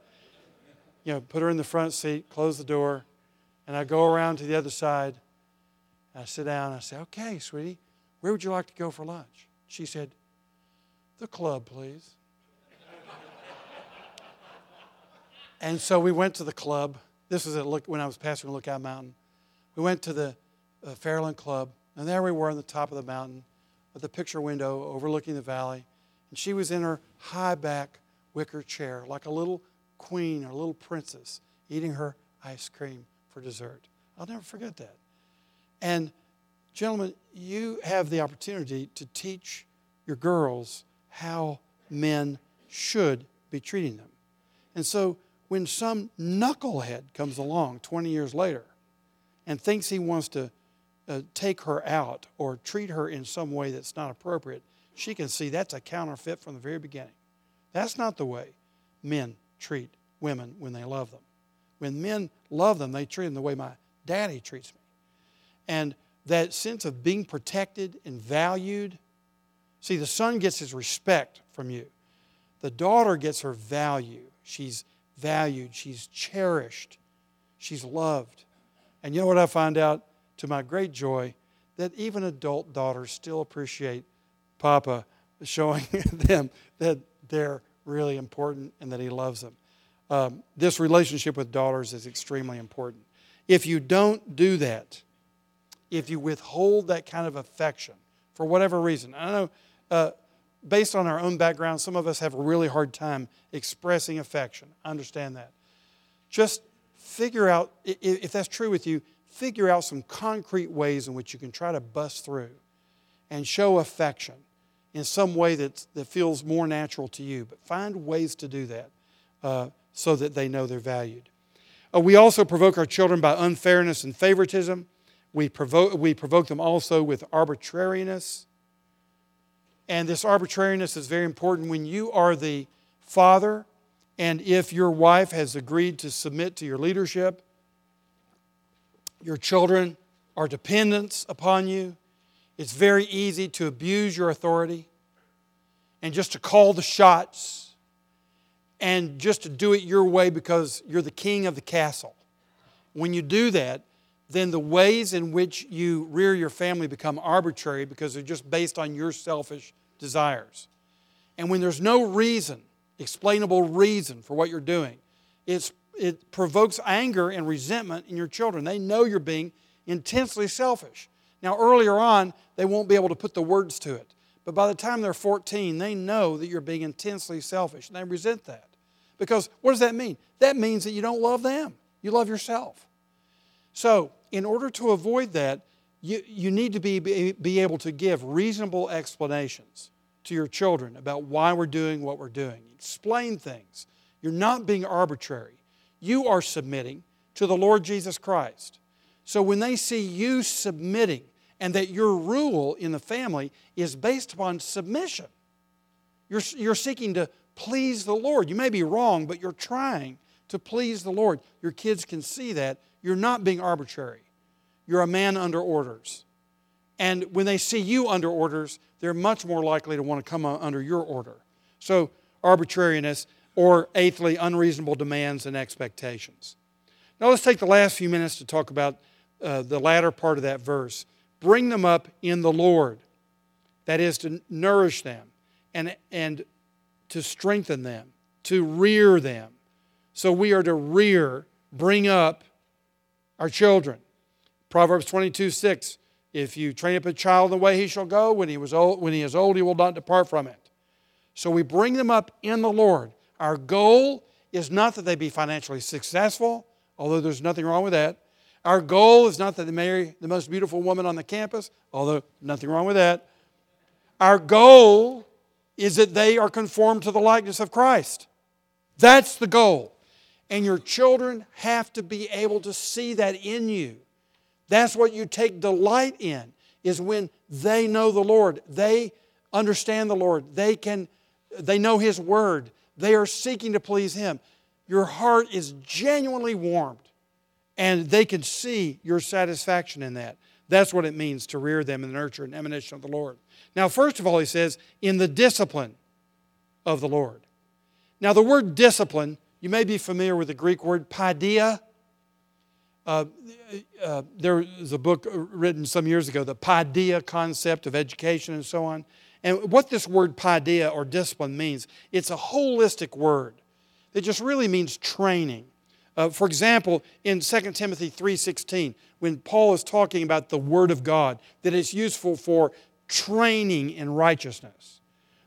You know, put her in the front seat, close the door, and I go around to the other side. I sit down, I say, Okay, sweetie, where would you like to go for lunch? She said, The club, please. *laughs* And so we went to the club. This was at when I was pastoring Lookout Mountain. We went to the uh, Fairyland Club, and there we were on the top of the mountain with the picture window overlooking the valley. And she was in her high back wicker chair, like a little queen or a little princess, eating her ice cream for dessert. I'll never forget that. And, gentlemen, you have the opportunity to teach your girls how men should be treating them. And so when some knucklehead comes along 20 years later and thinks he wants to uh, take her out or treat her in some way that's not appropriate, she can see that's a counterfeit from the very beginning. That's not the way men treat women when they love them. When men love them, they treat them the way my daddy treats me. And that sense of being protected and valued. See, the son gets his respect from you. The daughter gets her value. She's valued, she's cherished, she's loved. And you know what I find out to my great joy? That even adult daughters still appreciate Papa showing *laughs* them that they're really important and that he loves them. Um, this relationship with daughters is extremely important. If you don't do that, if you withhold that kind of affection for whatever reason, I know uh, based on our own background, some of us have a really hard time expressing affection. I understand that. Just figure out, if that's true with you, figure out some concrete ways in which you can try to bust through and show affection in some way that, that feels more natural to you. But find ways to do that uh, so that they know they're valued. Uh, we also provoke our children by unfairness and favoritism. We provoke, we provoke them also with arbitrariness and this arbitrariness is very important when you are the father, and if your wife has agreed to submit to your leadership, your children are dependents upon you. It's very easy to abuse your authority and just to call the shots and just to do it your way because you're the king of the castle. When you do that, then the ways in which you rear your family become arbitrary because they're just based on your selfish desires. And when there's no reason, explainable reason for what you're doing, it's, it provokes anger and resentment in your children. They know you're being intensely selfish. Now, earlier on, they won't be able to put the words to it. But by the time they're 14, they know that you're being intensely selfish and they resent that. Because what does that mean? That means that you don't love them, you love yourself. So, in order to avoid that, you, you need to be, be, be able to give reasonable explanations to your children about why we're doing what we're doing. Explain things. You're not being arbitrary. You are submitting to the Lord Jesus Christ. So when they see you submitting and that your rule in the family is based upon submission, you're, you're seeking to please the Lord. You may be wrong, but you're trying to please the Lord. Your kids can see that. You're not being arbitrary. You're a man under orders. And when they see you under orders, they're much more likely to want to come under your order. So, arbitrariness, or eighthly, unreasonable demands and expectations. Now, let's take the last few minutes to talk about uh, the latter part of that verse. Bring them up in the Lord. That is, to nourish them and, and to strengthen them, to rear them. So we are to rear, bring up our children. Proverbs 22 6. If you train up a child in the way he shall go, when he, was old, when he is old, he will not depart from it. So we bring them up in the Lord. Our goal is not that they be financially successful, although there's nothing wrong with that. Our goal is not that they marry the most beautiful woman on the campus, although nothing wrong with that. Our goal is that they are conformed to the likeness of Christ. That's the goal. And your children have to be able to see that in you. That's what you take delight in, is when they know the Lord. They understand the Lord. They can they know His Word. They are seeking to please Him. Your heart is genuinely warmed, and they can see your satisfaction in that. That's what it means to rear them in the nurture and admonition of the Lord. Now, first of all, he says, in the discipline of the Lord. Now, the word discipline, you may be familiar with the Greek word paideia. Uh, uh, there was a book written some years ago, the paideia concept of education and so on. And what this word paideia or discipline means, it's a holistic word. It just really means training. Uh, for example, in 2 Timothy 3.16, when Paul is talking about the Word of God, that it's useful for training in righteousness.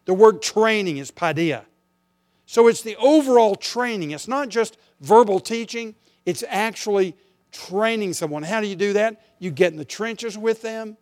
The word training is paideia. So it's the overall training. It's not just verbal teaching, it's actually training someone. How do you do that? You get in the trenches with them,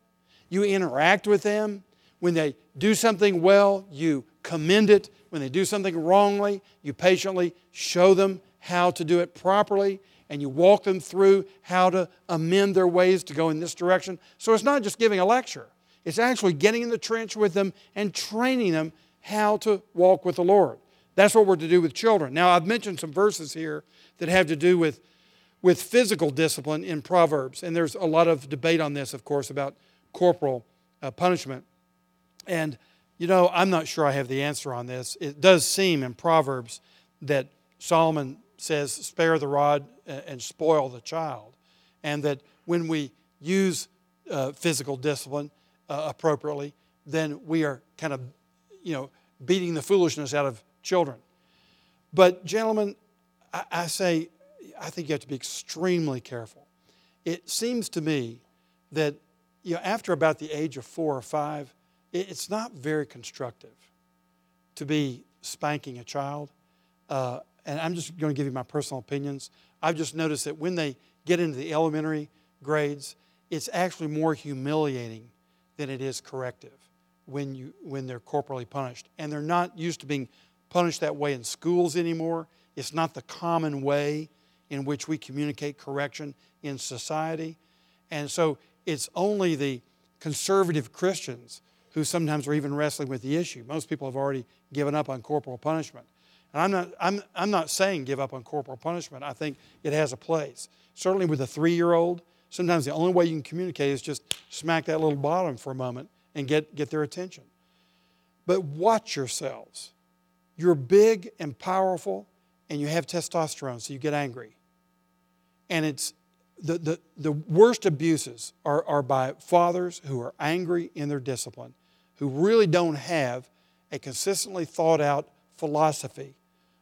you interact with them, when they do something well, you commend it. When they do something wrongly, you patiently show them how to do it properly and you walk them through how to amend their ways to go in this direction. So it's not just giving a lecture, it's actually getting in the trench with them and training them how to walk with the Lord. That's what we're to do with children. Now, I've mentioned some verses here that have to do with, with physical discipline in Proverbs, and there's a lot of debate on this, of course, about corporal uh, punishment. And, you know, I'm not sure I have the answer on this. It does seem in Proverbs that Solomon says, spare the rod and spoil the child. And that when we use uh, physical discipline uh, appropriately, then we are kind of, you know, beating the foolishness out of children. But, gentlemen, I, I say, I think you have to be extremely careful. It seems to me that, you know, after about the age of four or five, it's not very constructive to be spanking a child. Uh, and I'm just going to give you my personal opinions. I've just noticed that when they get into the elementary grades, it's actually more humiliating than it is corrective when, you, when they're corporally punished. And they're not used to being punished that way in schools anymore. It's not the common way in which we communicate correction in society. And so it's only the conservative Christians who sometimes are even wrestling with the issue. Most people have already given up on corporal punishment. And I'm not, I'm, I'm not saying give up on corporal punishment. I think it has a place. Certainly with a three year old, sometimes the only way you can communicate is just smack that little bottom for a moment and get, get their attention. But watch yourselves. You're big and powerful, and you have testosterone, so you get angry. And it's the, the, the worst abuses are, are by fathers who are angry in their discipline who really don't have a consistently thought out philosophy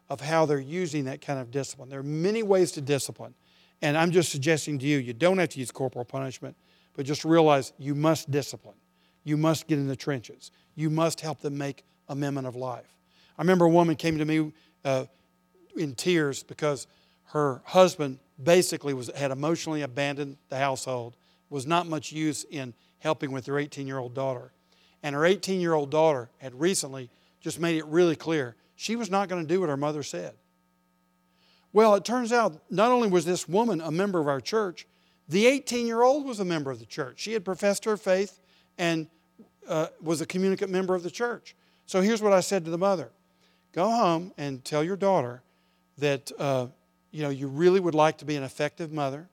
of how they're using that kind of discipline. There are many ways to discipline. And I'm just suggesting to you, you don't have to use corporal punishment, but just realize you must discipline. You must get in the trenches. You must help them make amendment of life. I remember a woman came to me uh, in tears because her husband basically was, had emotionally abandoned the household, was not much use in helping with her 18 year old daughter. And her 18 year old daughter had recently just made it really clear she was not going to do what her mother said. Well, it turns out not only was this woman a member of our church, the 18 year old was a member of the church. She had professed her faith and uh, was a communicant member of the church. So here's what I said to the mother Go home and tell your daughter that uh, you, know, you really would like to be an effective mother,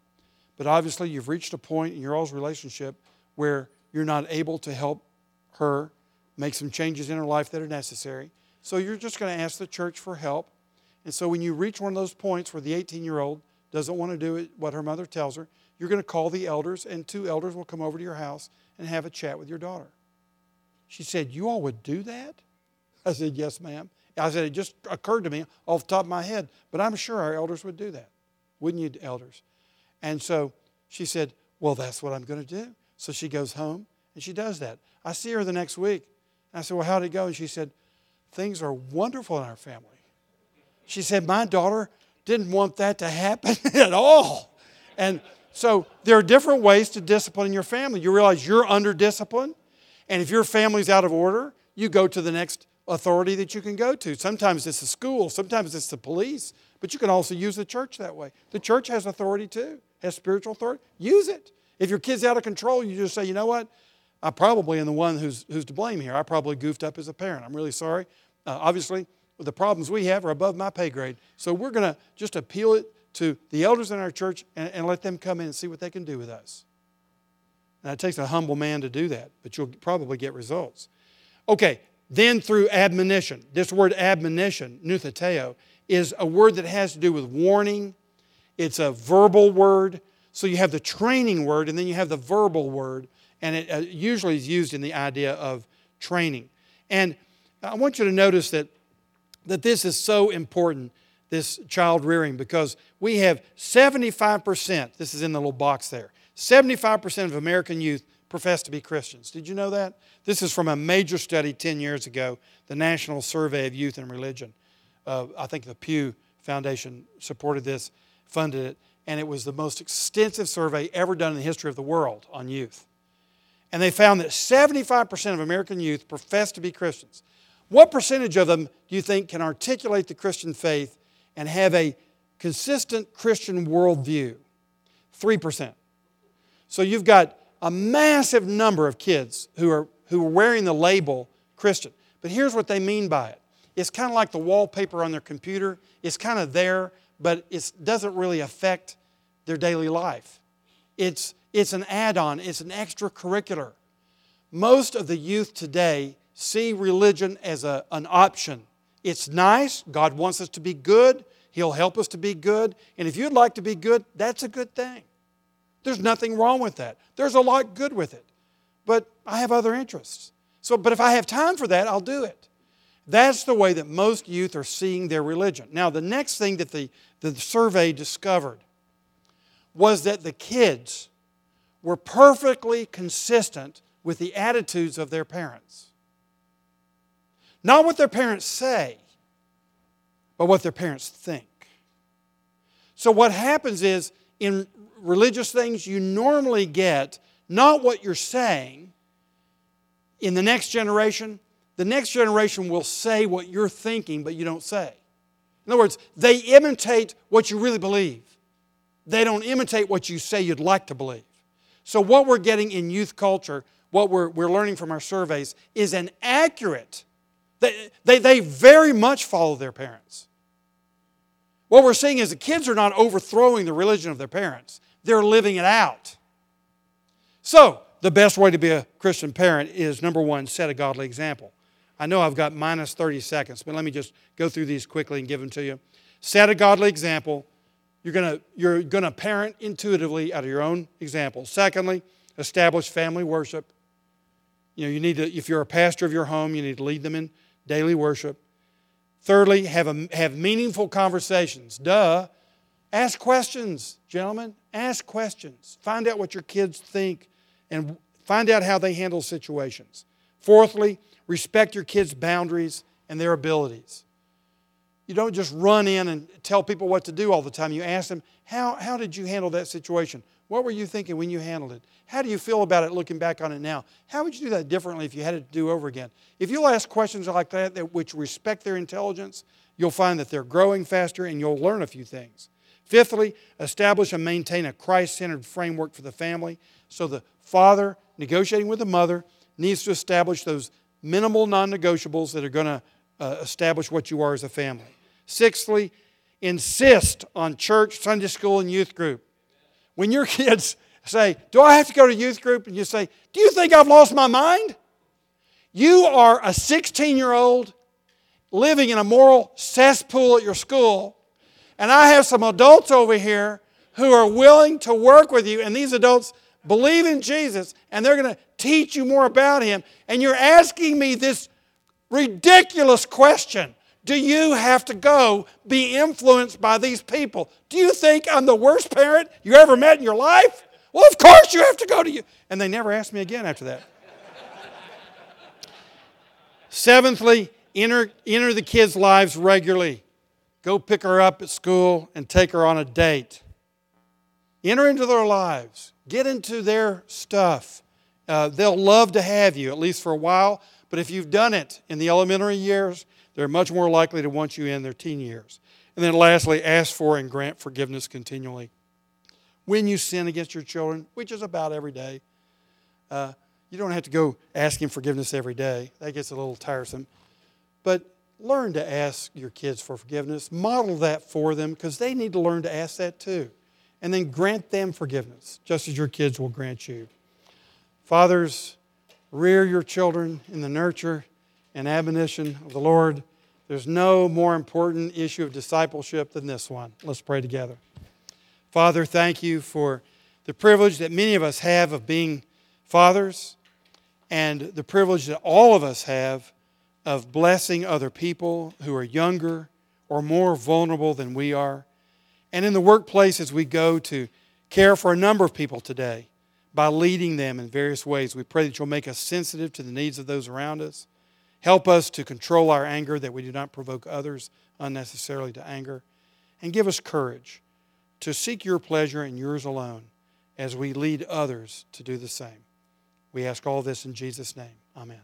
but obviously you've reached a point in your all's relationship where you're not able to help her make some changes in her life that are necessary. So you're just going to ask the church for help. And so when you reach one of those points where the 18 year old doesn't want to do it, what her mother tells her, you're going to call the elders, and two elders will come over to your house and have a chat with your daughter. She said, You all would do that? I said, Yes, ma'am. I said, It just occurred to me off the top of my head, but I'm sure our elders would do that. Wouldn't you, elders? And so she said, Well, that's what I'm going to do. So she goes home and she does that. I see her the next week. I said, Well, how'd it go? And she said, Things are wonderful in our family. She said, My daughter didn't want that to happen *laughs* at all. And so there are different ways to discipline your family. You realize you're under discipline, and if your family's out of order, you go to the next authority that you can go to. Sometimes it's the school, sometimes it's the police, but you can also use the church that way. The church has authority too, has spiritual authority. Use it. If your kid's out of control, you just say, you know what? I probably am the one who's, who's to blame here. I probably goofed up as a parent. I'm really sorry. Uh, obviously, the problems we have are above my pay grade. So we're going to just appeal it to the elders in our church and, and let them come in and see what they can do with us. Now, it takes a humble man to do that, but you'll probably get results. Okay, then through admonition. This word admonition, nutheteo, is a word that has to do with warning. It's a verbal word. So you have the training word and then you have the verbal word, and it uh, usually is used in the idea of training. And I want you to notice that, that this is so important, this child rearing, because we have 75%, this is in the little box there, 75% of American youth profess to be Christians. Did you know that? This is from a major study 10 years ago, the National Survey of Youth and Religion. Uh, I think the Pew Foundation supported this, funded it, and it was the most extensive survey ever done in the history of the world on youth. And they found that 75% of American youth profess to be Christians. What percentage of them do you think can articulate the Christian faith and have a consistent Christian worldview? 3%. So you've got a massive number of kids who are, who are wearing the label Christian. But here's what they mean by it it's kind of like the wallpaper on their computer, it's kind of there, but it doesn't really affect their daily life. It's, it's an add on, it's an extracurricular. Most of the youth today see religion as a, an option. It's nice, God wants us to be good, He'll help us to be good, and if you'd like to be good, that's a good thing. There's nothing wrong with that. There's a lot good with it. But I have other interests. So, but if I have time for that, I'll do it. That's the way that most youth are seeing their religion. Now, the next thing that the, the survey discovered was that the kids were perfectly consistent with the attitudes of their parents. Not what their parents say, but what their parents think. So, what happens is in religious things, you normally get not what you're saying in the next generation. The next generation will say what you're thinking, but you don't say. In other words, they imitate what you really believe. They don't imitate what you say you'd like to believe. So, what we're getting in youth culture, what we're, we're learning from our surveys, is an accurate, they, they, they very much follow their parents. What we're seeing is the kids are not overthrowing the religion of their parents they're living it out. So, the best way to be a Christian parent is number one, set a godly example. I know I've got minus 30 seconds, but let me just go through these quickly and give them to you. Set a godly example. You're going you're to parent intuitively out of your own example. Secondly, establish family worship. You know, you need to, if you're a pastor of your home, you need to lead them in daily worship. Thirdly, have, a, have meaningful conversations. Duh. Ask questions, gentlemen. Ask questions. Find out what your kids think and find out how they handle situations. Fourthly, respect your kids' boundaries and their abilities. You don't just run in and tell people what to do all the time. You ask them, how, how did you handle that situation? What were you thinking when you handled it? How do you feel about it looking back on it now? How would you do that differently if you had it to do over again? If you'll ask questions like that, that which respect their intelligence, you'll find that they're growing faster and you'll learn a few things. Fifthly, establish and maintain a Christ centered framework for the family. So the father, negotiating with the mother, needs to establish those minimal non negotiables that are going to uh, establish what you are as a family. Sixthly, insist on church, Sunday school, and youth group. When your kids say, Do I have to go to youth group? And you say, Do you think I've lost my mind? You are a 16 year old living in a moral cesspool at your school, and I have some adults over here who are willing to work with you, and these adults believe in Jesus, and they're going to teach you more about Him. And you're asking me this ridiculous question Do you have to go be influenced by these people? Do you think I'm the worst parent you ever met in your life? Well, of course you have to go to you. And they never asked me again after that. Seventhly, enter, enter the kids' lives regularly. Go pick her up at school and take her on a date. Enter into their lives, get into their stuff. Uh, they'll love to have you, at least for a while. But if you've done it in the elementary years, they're much more likely to want you in their teen years. And then lastly, ask for and grant forgiveness continually. When you sin against your children, which is about every day, uh, you don't have to go asking forgiveness every day. That gets a little tiresome. But learn to ask your kids for forgiveness. Model that for them because they need to learn to ask that too. And then grant them forgiveness, just as your kids will grant you. Fathers, rear your children in the nurture and admonition of the Lord. There's no more important issue of discipleship than this one. Let's pray together. Father, thank you for the privilege that many of us have of being fathers and the privilege that all of us have of blessing other people who are younger or more vulnerable than we are. And in the workplace, as we go to care for a number of people today by leading them in various ways, we pray that you'll make us sensitive to the needs of those around us. Help us to control our anger, that we do not provoke others unnecessarily to anger. And give us courage to seek your pleasure and yours alone as we lead others to do the same. We ask all this in Jesus' name. Amen.